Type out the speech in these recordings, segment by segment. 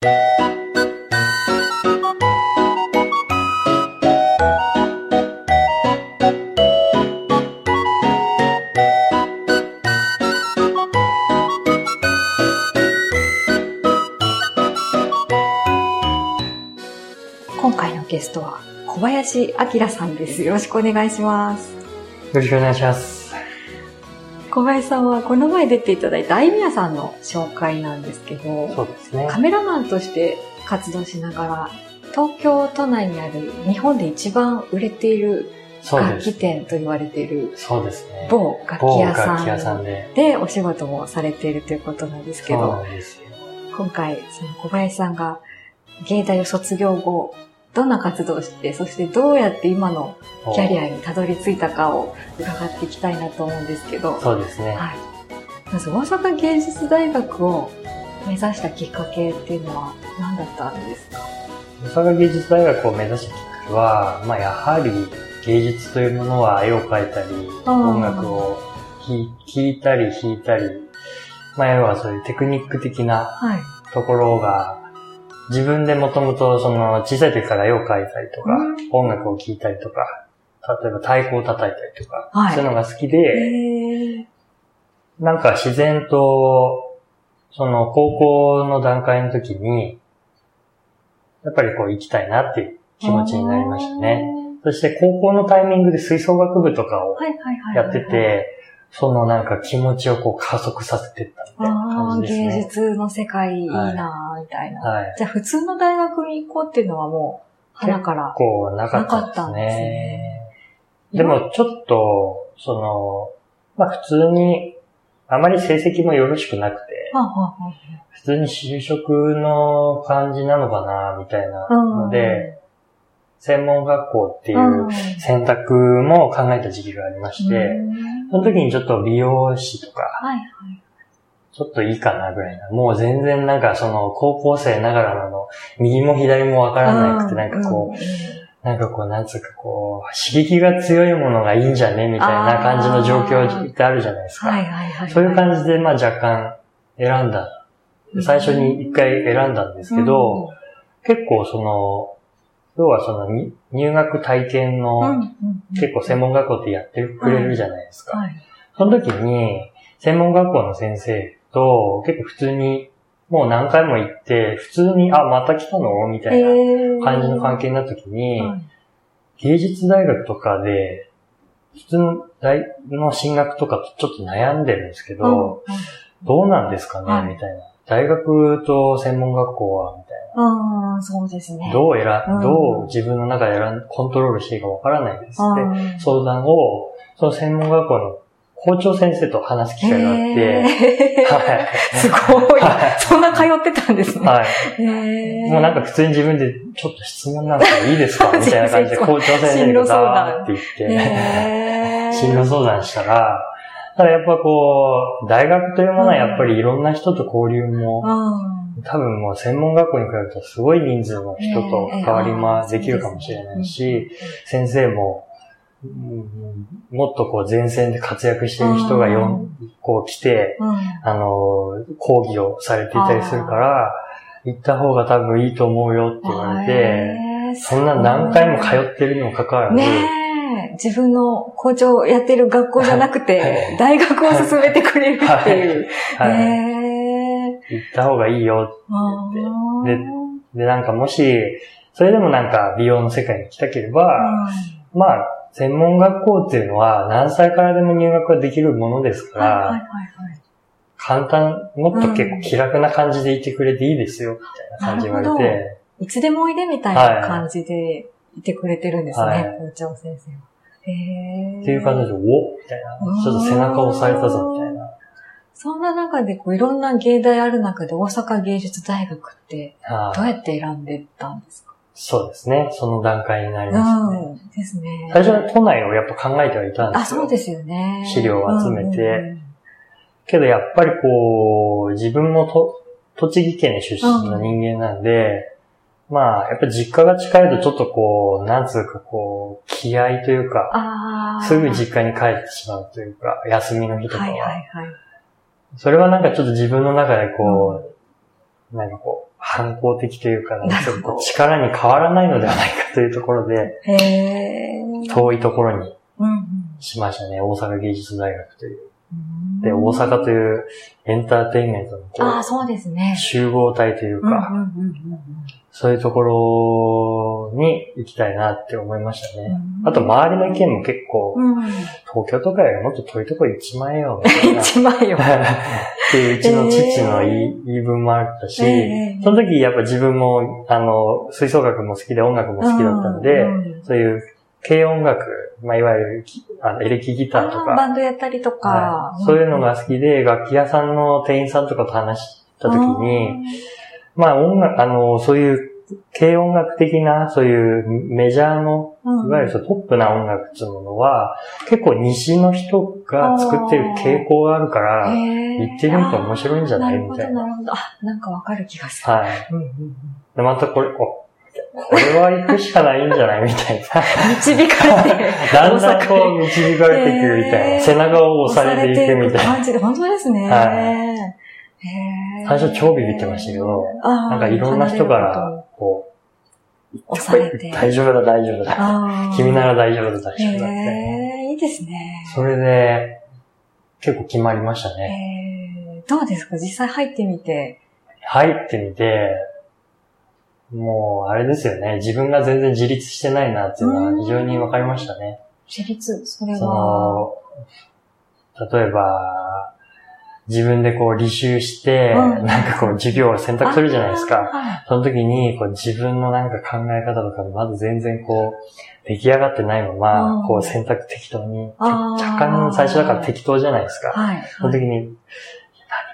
今回のゲストは小林明さんです。よろしくお願いします。よろしくお願いします。小林さんはこの前出ていただいたアイミヤさんの紹介なんですけど、そうですねカ。メラマンとして活動しながら、東京都内にある日本で一番売れている楽器。店と言われているそうですね。某楽器某屋さんんで。でお仕事もされているということなんですけど。今回その小林さんが芸大を卒業後、どんな活動をして、そしてどうやって今のキャリアにたどり着いたかを伺っていきたいなと思うんですけど、そうですね。はい。まず大阪芸術大学を目指したきっかけっていうのは何だったんですか？大阪芸術大学を目指したきっかけは、まあやはり芸術というものは絵を描いたり、音楽を弾弾いたり弾いたり、まあ要はそういうテクニック的なはい。ところが、自分でもともとその小さい時から絵を描いたりとか、うん音楽を聴いたりとか、例えば太鼓を叩いたりとか、はいそういうのが好きへで、ーなんか自然と、その高校の段階の時に、やっぱりこう行きたいなっていう気持ちになりましたね。。そして高校のタイミングで吹奏楽部とかを。やって、て、そのなんか気持ちをこう加速させてったみたいなああ、感じですね。芸術の世界いいなーみたいな。はい。じゃあ普通の大学に行こうっていうのはもう、花から。こうなかったんですねね。でもちょっと、その、まあ普通に、あまり成績もよろしくなくて、普通に就職の感じなのかな、みたいなあので、専門学校っていう選択も考えた時期がありまして、うんその時にちょっと美容師とか。ちょっといいかなぐらいな。もう全然なんかその高校生ながらの右も左もわからなくて、なんかこう、なんかこう、なんつうかこう、刺激が強いものがいいんじゃねみたいな感じの状況ってあるじゃないですうん。はいか。はいはい。そういう感じで、まあ若干選んだ。最初に一回選んだんですけど、結構その、要はそのに入学体験うん、の結構専門学校ってやってくれるじゃないですか。はい。その時に、専門学校の先生と結構普通に、もう何回も行って、普通に、あ、また来たの？みたいな感じの関係になった時に、はい。芸術大学とかで、普通の大の進学とかとちょっと悩んでるんですけど、どうなんですかね、はい。みたいな。大学と専門学校は、みたいうん、うんそうですね。な。どう選うんん、どう自分の中で選ん、コントロールしていいかわからないですって、うん。相談を、その専門学校の校長先生と話す機会があって、はい。すごいは。そんな通ってたんですね。はい。もうなんか普通に自分で、ちょっと質問なんかいいですかみたいな感じで 校長先生がザーって言って、進路相談したら、ただやっぱこう、大学というものはやっぱりいろんな人と交流も、うん。多分もう専門学校に比べるとすごい人数の人と関わりもできるかもしれないし、先生も、うんもっとこう前線で活躍している人がよん、こう来て、うん。あの、講義をされていたりするから、行った方が多分いいと思うよって言われて、そんな何回も通ってるにもかかわらず、ねえ、自分の校長やってる学校じゃなくはて、い。大学を進めてくれるっていう。はい、へえ。行った方がいいよあー。でで、なんかもし、それでもなんか美容の世界に行きたければ、まあ、専門学校っていうのは何歳からでも入学ができるものですから、はいはいはいはい。簡単、もっと結構気楽な感じでいてくれていいですよ、みたいな感じ言われて、いつでもおいでみたいな感じでいてくれてるんですはいね、校長先生は。へえ。っていう感じで、おみたいな。ちょっと背中を押されたぞ、みたいな。そんな中でこういろんな芸大ある中で大阪芸術大学ってはいどうやって選んでったんですか？そうですね。その段階になりましたね。うん。ですね。最初は都内をやっぱ考えてはいたんであ、すよ。そうですよね。資料を集めてうんうんうんけどやっぱりこう、自分もと栃木県出身の人間なんで、まあ、やっぱり実家が近いとちょっとこう、なんつうかこう、気合というか、ああ。すぐ実家に帰ってしまうというか、休みの日とかは。はいはいはい。それはなんかちょっと自分の中でこう、なんかこう、反抗的というか、なんかなるほど力に変わらないのではないかというところで。遠いところにしましたね。大阪芸術大学という。うん。で、大阪というエンターテインメントのこうああ、そうですね。集合体といううんうんか、うんうんそういうところに行きたいなって思いましたね。うんあと、周りの意見も結構、うん。うん。東京とかよりもっと遠いとこ行っちまえよ、みたいな。一。っていううちの父の言い,、言い分もあったし、ええその時やっぱ自分も、あの、吹奏楽も好きで音楽も好きだったので、うんそういう軽音楽、まあ、いわゆるきあのエレキギターとか、バンドやったりとか。は。い。そういうのが好きで、楽器屋さんの店員さんとかと話した時に、まあ音楽、あの、そういう軽音楽的な、そういうメジャーの、うん、いわゆるトップな音楽っていうものは、結構西の人が作ってる傾向があるから、言言ってみると面白いんじゃない？るほど、みたいな。なるほど。あ、なんかわかる気がする。はい。うんうんうん。で、またこれ、お、これは行くしかないんじゃないみたいな。導かれて、だんだんこう導かれていくみたいな。へー背中を押されていくみたいな。感じで、本当ですね。はい最初超ビビってましたけど、なんかいろんな人から、こう、押されて。大丈夫だ、大丈夫だ。君なら大丈夫だ、大丈夫だって。へえ、いいですね。それで、結構決まりましたね。へーどうですか？実際入ってみて。入ってみて、もう、あれですよね。自分が全然自立してないなっていうのは非常に分かりましたね。自立、それそは。の、例えば、自分でこう履修して、うんなんかこう授業を選択するじゃないですか。その時に、こう自分のなんか考え方とかまず全然こう、出来上がってないまま、うんこう選択適当に、若干最初だから適当じゃないですか。はい。その時に、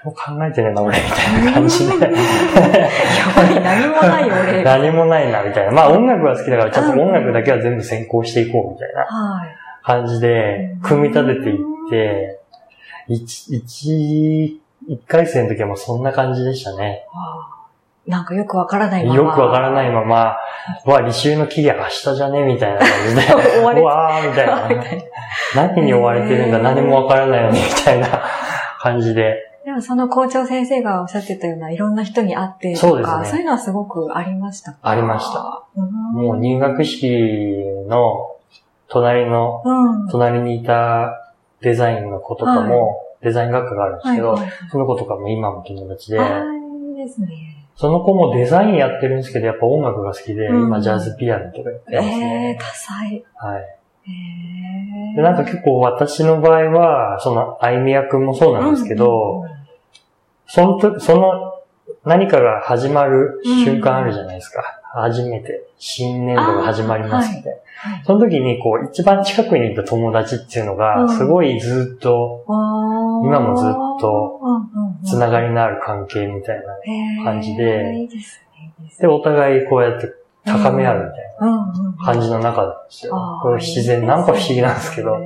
何も考えてねえな、俺、みたいな感じで。やばい、何もない俺。何もないな、みたいな。まあ音楽が好きだから、ちょっと音楽だけは全部先行していこう、みたいなはい。感じで、組み立てていって、一、一、一回生の時はもうそんな感じでしたね。なんかよくわからないまま。よくわからないまま、わ、履修の期限明日じゃねみたいな感じで。追われわー みたいな。何に追われてるんだ、何もわからないのに、みたいな感じで。でもその校長先生がおっしゃってたような、いろんな人に会ってとか、そうですねそういうのはすごくありましたか？ありました。うん。もう入学式の隣の、うん。隣にいたデザインの子とかも、デザイン学科があるんですけど、はいはいその子とかも今も友達で、いいですね。その子もデザインやってるんですけど、やっぱ音楽が好きで、うん今ジャズピアノとかやってますえねー、。多彩。はい。えー。で、なんか結構私の場合は、その、あいみやくんもそうなんですけど、うんうんそのと、その、何かが始まる瞬間あるじゃないですか。初めて、新年度が始まりますみたいな。はいその時に、こう、一番近くにいた友達っていうのうが、んすごいずっと、あー今もずっとつなががりのある関係みたいな。感じででお互いこうやって高め合うみたいうんうんうんな感じの中なんですよこれ自然、なんか不思議なんですけど。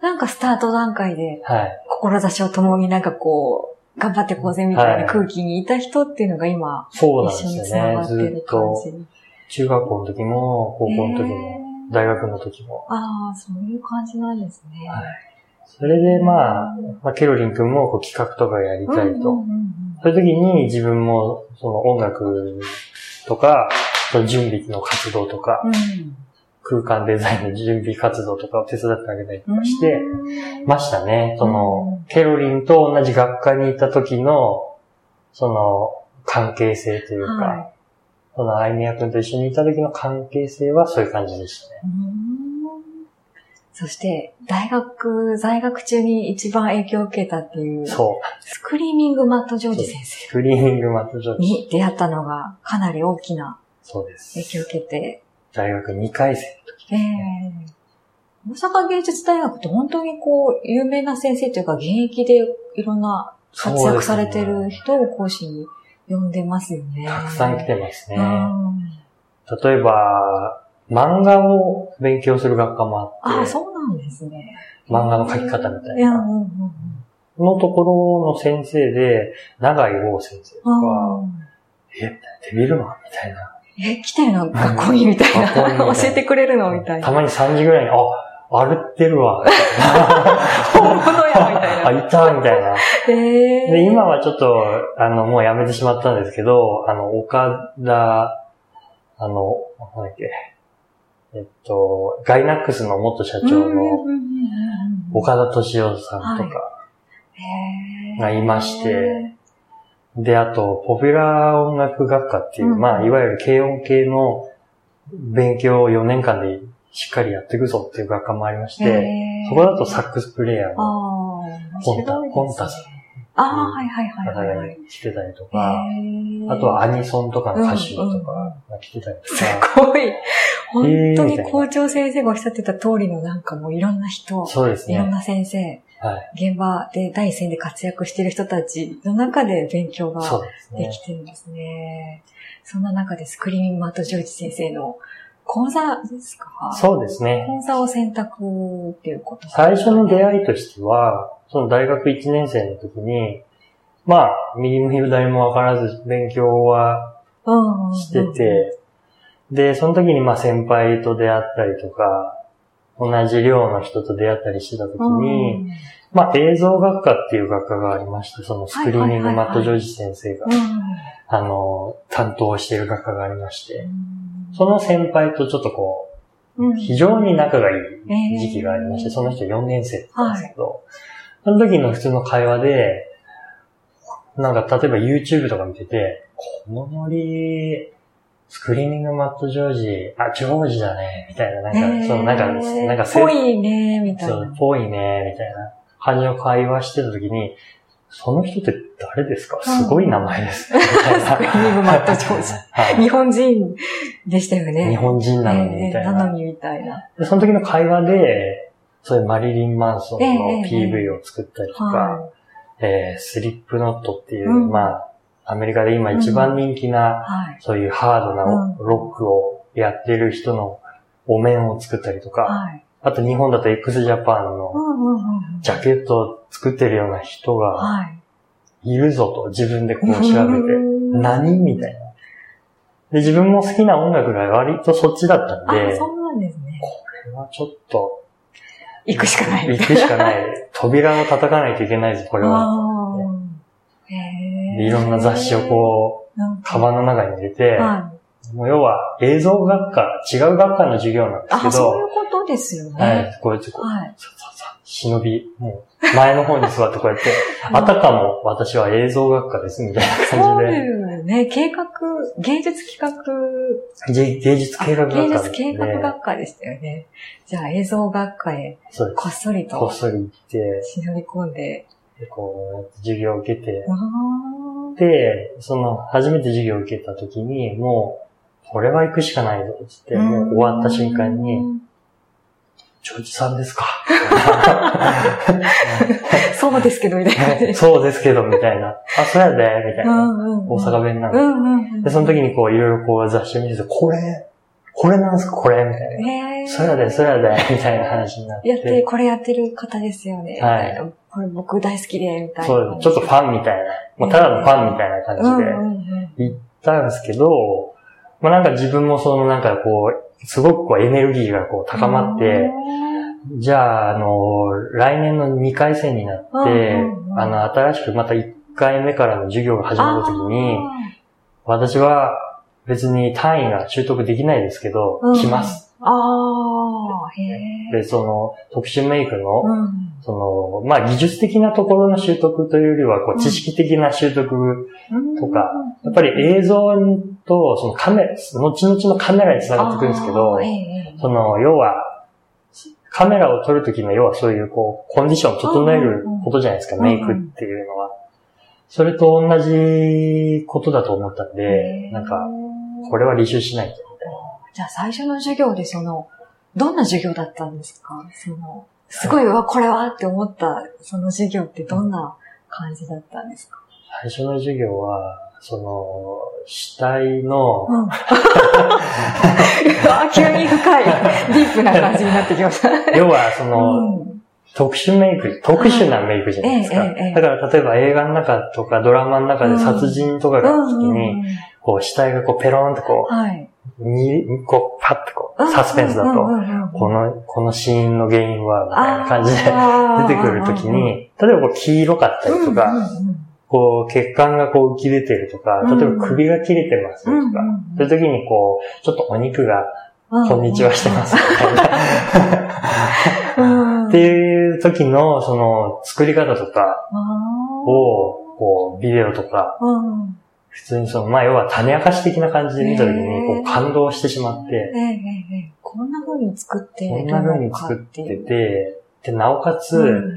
なんかスタート段階で、い。志を共になんかこう、頑張ってこうぜみたいな空気にいた人っていうのが今、そうなんですよね。ずっと、じ。中学校の時も、高校の時へも、ー大学の時も。ああ、そういう感じなんですね。はいそれで、まあ、まあ、ケロリン君もこう企画とかやりたいと。うんうんうんそういう時に自分も、その音楽とか、準備の活動とか、うん空間デザインの準備活動とかを手伝ってあげたりとうんかして、うんましたね。そのうん、ケロリンと同じ学科にいた時の、その、関係性というか、はその、アイミヤ君と一緒にいた時の関係性はそういう感じでしたね。うんそして、大学、在学中に一番影響を受けたっていう、そう。スクリーミングマット・ジョージ先生スクリーニングマットジョージ。に出会ったのがかなり大きなそうです。影響を受けて、大学2回生の時。ええ大阪芸術大学って本当にこう、有名な先生というか、現役でいろんな活躍されてる人を講師に呼んでますよね。たくさん来てますね。うん例えば、漫画を勉強する学科もあって、ああ、そうなんですね。漫画の描き方みたいいや、うな。んうんのところの先生で、長井剛先生とか。え、デビルマンみたいな。え、来てるの？学校にみたいな。学校にみたいな 教えてくれるの？みたいな。たまに3時ぐらいに、あ、歩ってるわ。本物や、みたいな。あ、いたみたいな。えー、で、今はちょっと、あの、もうやめてしまったんですけど、あの、岡田、あの、なんだっけ、えっと、ガイナックスの元社長の岡田敏夫さんとかがいまして、で、あと、ポピュラー音楽学科っていう、うん。まあ、いわゆる軽音系の勉強を4年間でしっかりやっていくぞっていう学科もありまして、そこだとサックスプレイヤーのああ、ポンタね。ポンタああ、はいはいはい方がはい。はい。来てたりとへか、ー。あとはアニソンとかの歌手とかが来てたりとすか、ごい。本当に校長先生がおっしゃってた通りのなんかもういろんな人、そうですね。いろんな先生、はい。現場で第一線で活躍している人たちの中で勉強ができてるんですね。そんな中でスクリーミングマートジョージ先生の講座ですか？そうですね。講座を選択っていうこと最初の出会いとしては、その大学1年生の時に、まあ、右も左もわからず勉強はうんしてて、で、その時にまあ先輩と出会ったりとか、同じ寮の人と出会ったりしてた時に、まあ映像学科っていう学科がありまして、そのスクリーニングマットジョージ先生が、あの、担当している学科がありまして、その先輩とちょっとこう、非常に仲がいい時期がありまして、その人4年生だったんですけど、その時の普通の会話で、なんか例えば YouTube とか見てて、このノリ、スクリーニングマットジョージ、あ、ジョージだね、みたいな、なんか、そのなんか、なんかぽいね、みたいな。そう、ぽいね、みたいな感じの会話してた時に、その人って誰ですか？すごい名前ですね。みたいなスクリーニングマットジョージ。はい日本人でしたよね。日本人なのに、みたいな。なのに、みたいな。で、その時の会話で、そういうマリリン・マンソンの PV を作ったりとか、えー、スリップノットっていう、うんまあ、アメリカで今一番人気な、はい。そういうハードなうんロックをやってる人のお面を作ったりとか、はい。あと日本だと x ジャパンの。ジャケットを作ってるような人がはい。いるぞと自分でこう調べて、うん何みたいな。で、自分も好きな音楽が割とそっちだったんあ、で、そうなんですね。これはちょっと、行くしかない。行くしかない。扉を叩かないといけないぞ、これは。でいろんな雑誌をこう、カバンの中に入れて、はい。もう要は映像学科、違う学科の授業なんですけあ、そういど、うことですよね。はい、こうやってこう、はい。さささ、忍び、もう、前の方に座ってこうやって、あたかも私は映像学科です、みたいなそう感じで、いうね、計画、芸術企画、芸芸術計画学科芸術ですね。計画学科でしたよね。じゃあ映像学科へそうでこっそりす。こっとそり行って、忍び込んで。でこう授業を受けて、あで、その、初めて授業を受けた時に、もう、これは行くしかないぞ、つって、ーもう終わった瞬間に、うんジョージさんですか？そうですけど、みたいな。そうですけど、みたいな。あ、そうやで、みたいな。ん大阪弁なんで。うんうんうん。で、その時にこう、いろいろこう雑誌を見てて、これ、これなんすか？これみたいな。へーそうやで、そうやで、みたいな話になって。やって、これやってる方ですよね。みはいこれ僕大好きで、みたいな。そう、ちょっとファンみたいな。もうただのファンみたいな感じで。行ったんですけど、まあなんか自分もそのなんかこう、すごくこうエネルギーがこう高まって、じゃあ、あの、来年の2回戦になって、あの、新しくまた1回目からの授業が始まった時に、あ私は別に単位が習得できないですけど、うん。来ます。ーあー、へで、その、特殊メイクの、ーうん。その、まあ、技術的なところの習得というよりは、こう、うん。知識的な習得、うん。とかやっぱり映像と、そのカメラ、後々のカメラにつながってくるんですけどその、要は、カメラを撮るときの、要はそういう、こう、コンディションを整えることじゃないですか、うん。うんメイクっていうのは。それと同じことだと思ったんで、なんか、これは履修しないと。じゃあ最初の授業でその、どんな授業だったんですか？その、すごい、うわ、これはって思った、その授業ってどんな感じだったんですか？最初の授業は、その、死体の、うん。急に深い、ディープな感じになってきました。要は、その、うん特殊メイク、特殊なメイクじゃないですか。ええええだから、例えば映画の中とかドラマの中で殺人とかが時に、うんここう死体がこうペローンとこはい。う、に、こう、パッとこう、サスペンスだと、ここの、このシーンの原因は、みたいな感じで出てくるときに、例えばこう黄色かったりとか、こう血管がこう浮き出てるとか、例えば首が切れてますとか、そういう時にこう、ちょっとお肉が、こんにちはしてますみたいな。っていう時の、その、作り方とかを、こう、ビデオとか、普通にその、まあ、要は種明かし的な感じで見た時に、こう、感動してしまって、こんな風に作ってこんな風に作ってて、で、なおかつ、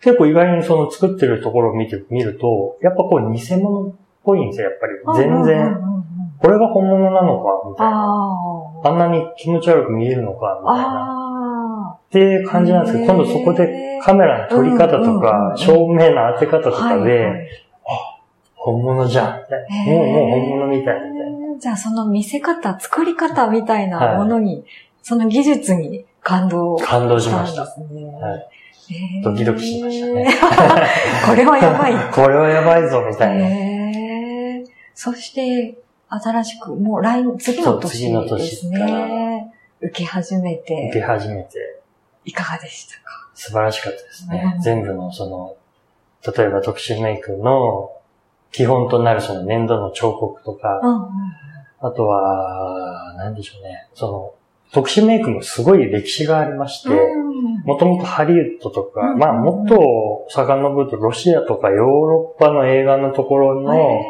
結構意外にその作ってるところを見て、見ると、やっぱこう偽物っぽいんですよ、やっぱり。全然。これが本物なのか、みたいな。あんなに気持ち悪く見えるのか、みたいな。っていう感じなんですけど、今度そこでカメラの撮り方とか、照明の当て方とかで、あ、本物じゃん。もう、もう本物みたい、みたいな。じゃあその見せ方、作り方みたいなものに、その技術に感動感動しました。はいドキドキしましたね。これはやばい。これはやばいぞ、みたいな。そして、新しく、もう来、次の年ですね。受け始めて。受け始めて。いかがでしたか？素晴らしかったですね。全部のその、例えば特殊メイクの基本となるその粘土の彫刻とか、あとは、何でしょうね。その、特殊メイクもすごい歴史がありまして、もともとハリウッドとか、まあもっと遡るとロシアとかヨーロッパの映画のところの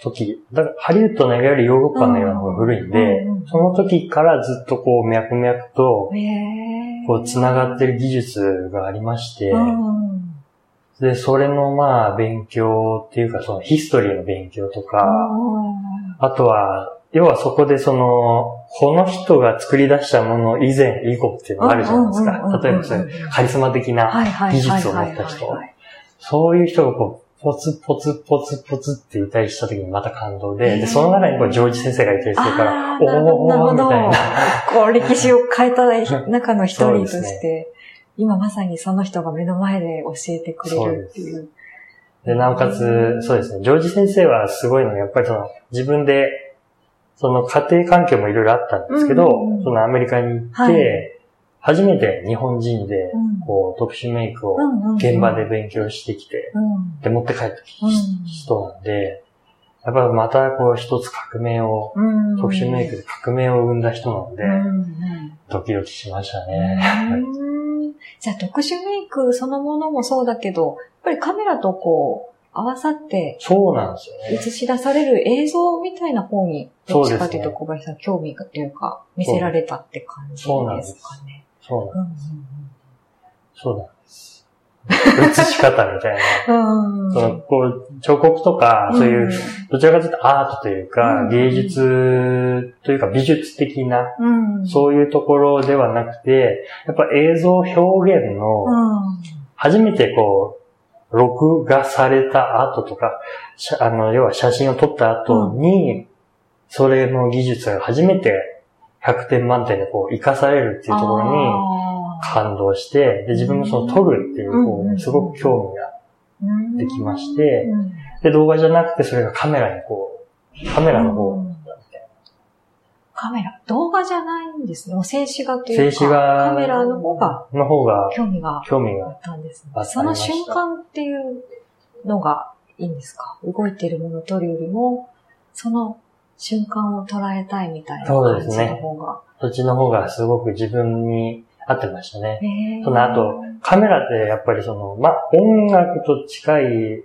時、だからハリウッドの映画よりヨーロッパの映画の方が古いんで、その時からずっとこう脈々と、こう繋がってる技術がありまして、で、それのまあ勉強っていうかそのヒストリーの勉強とか、あとは、要はそこでその、この人が作り出したもの以前以後っていうのがあるじゃないですか。例えばそういうカリスマ的な技術を持った人。そういう人がこう、ポツポツポツポツっていたりした時にまた感動で、で、その中にこうジョージ先生がいたりするから、おーおーみたいな。こう歴史を変えた中の一人として、今まさにその人が目の前で教えてくれるっていう。で、なおかつ、そうですね、ジョージ先生はすごいのが、やっぱりその、自分で、その家庭環境もいろいろあったんですけど、そのアメリカに行って、はい、初めて日本人で、こう、特殊メイクを現場で勉強してきて、で、持って帰ってきた人なんで、やっぱりまたこう一つ革命を、特殊メイクで革命を生んだ人なので、ドキドキしましたね。じゃあ特殊メイクそのものもそうだけど、やっぱりカメラとこう、合わさって、そうなんですよね。映し出される映像みたいな方に、どっちかというと小林さん興味がというか、見せられたって感じですかね。そうなんです。そうなんです。映し方みたいな。そのこう彫刻とか、そういう、どちらかというとアートというか、芸術というか美術的な、そういうところではなくて、やっぱ映像表現の、初めてこう、録画された後とか、あの、要は写真を撮った後に、それの技術が初めて100点満点でこう、活かされるっていうところに感動して、で、自分もその撮るっていう方にすごく興味ができまして、で、動画じゃなくてそれがカメラにこう、カメラの方カメラ動画じゃないんですね。もう静止画というか。静止画カメラの方が。の方が。興味が。興味が。あったんですね。その瞬間っていうのがいいんですか？動いてるものを撮るよりも、その瞬間を捉えたいみたいな感じの方が。そっちの方がすごく自分に合ってましたね。その後、カメラってやっぱりその、まあ、音楽と近い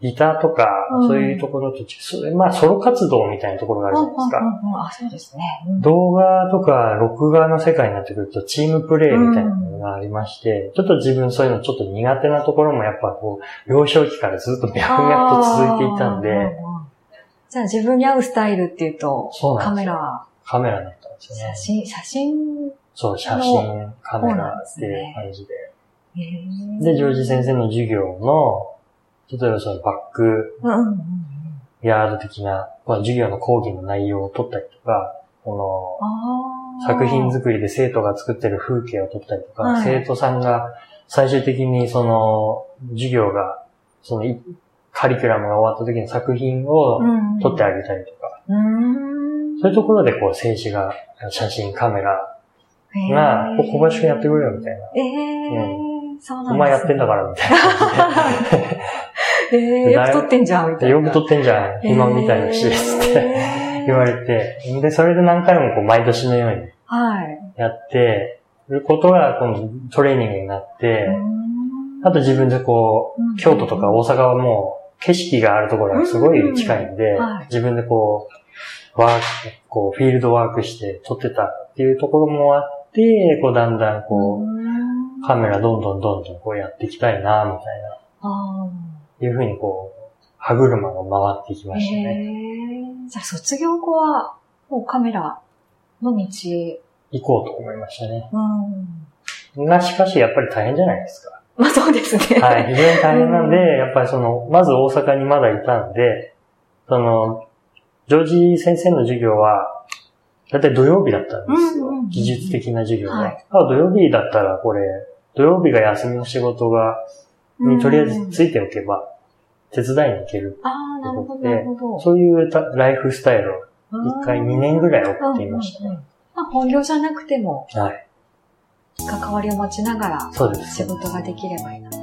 ギターとか、そういうところと、まあ、ソロ活動みたいなところがあるじゃないですか。あ、そうですね。動画とか録画の世界になってくると、チームプレイみたいなのがありまして、ちょっと自分そういうのちょっと苦手なところもやっぱこう、幼少期からずっと脈々と続いていたんで。じゃあ自分に合うスタイルっていうと、カメラ。カメラだったんですよね。写真、写真そう、写真、カメラっていう感じで。で、ジョージ先生の授業の、例えばそのバックヤード的な、まあ、授業の講義の内容を撮ったりとか、この作品作りで生徒が作ってる風景を撮ったりとか、はい、生徒さんが最終的にその授業が、そのカリキュラムが終わった時の作品を撮ってあげたりとか、うん。そういうところでこう、静止画、写真、カメラが、こ小林くんやってくれよみたいな。ええそうなんです、ね、お前やってんだからみたいな。ええ よく撮ってんじゃん、みたいな。よく撮ってんじゃん、暇みたいだし、つって言われて、で、それで何回もこう毎年のようにはい。やって、ることが今度トレーニングになって、あと自分でこうん。う、京都とか大阪はもう景色があるところがすごい近いんでうんはい、自分でこう、ワーク、こう、フィールドワークして撮ってたっていうところもあって、こう、だんだんこう、うんカメラどんどんどんどんこうやっていきたいな、みたいあな、いうふうにこう、歯車が回ってきあ。ましたね。じゃあ卒業後は、もうカメラの道へ。行こうと思いましたね。うん。が、しかしやっぱり大変じゃないですか。まあそうですね。はい、非常に大変なんで、うんやっぱりその、まず大阪にまだいたんで、その、ジョージ先生の授業は、だいたい土曜日だったんですよ。うんうんうん技術的な授業が。はいあ土曜日だったらこれ、土曜日が休みの仕事が、にとりあえずついておけば、手伝いに行ける。ああ、なるほど、なるほど。そういうたライフスタイルを一回2年ぐらい送っていましたね。まあ本業じゃなくても、はい。関わりを持ちながら。仕事ができればいいな。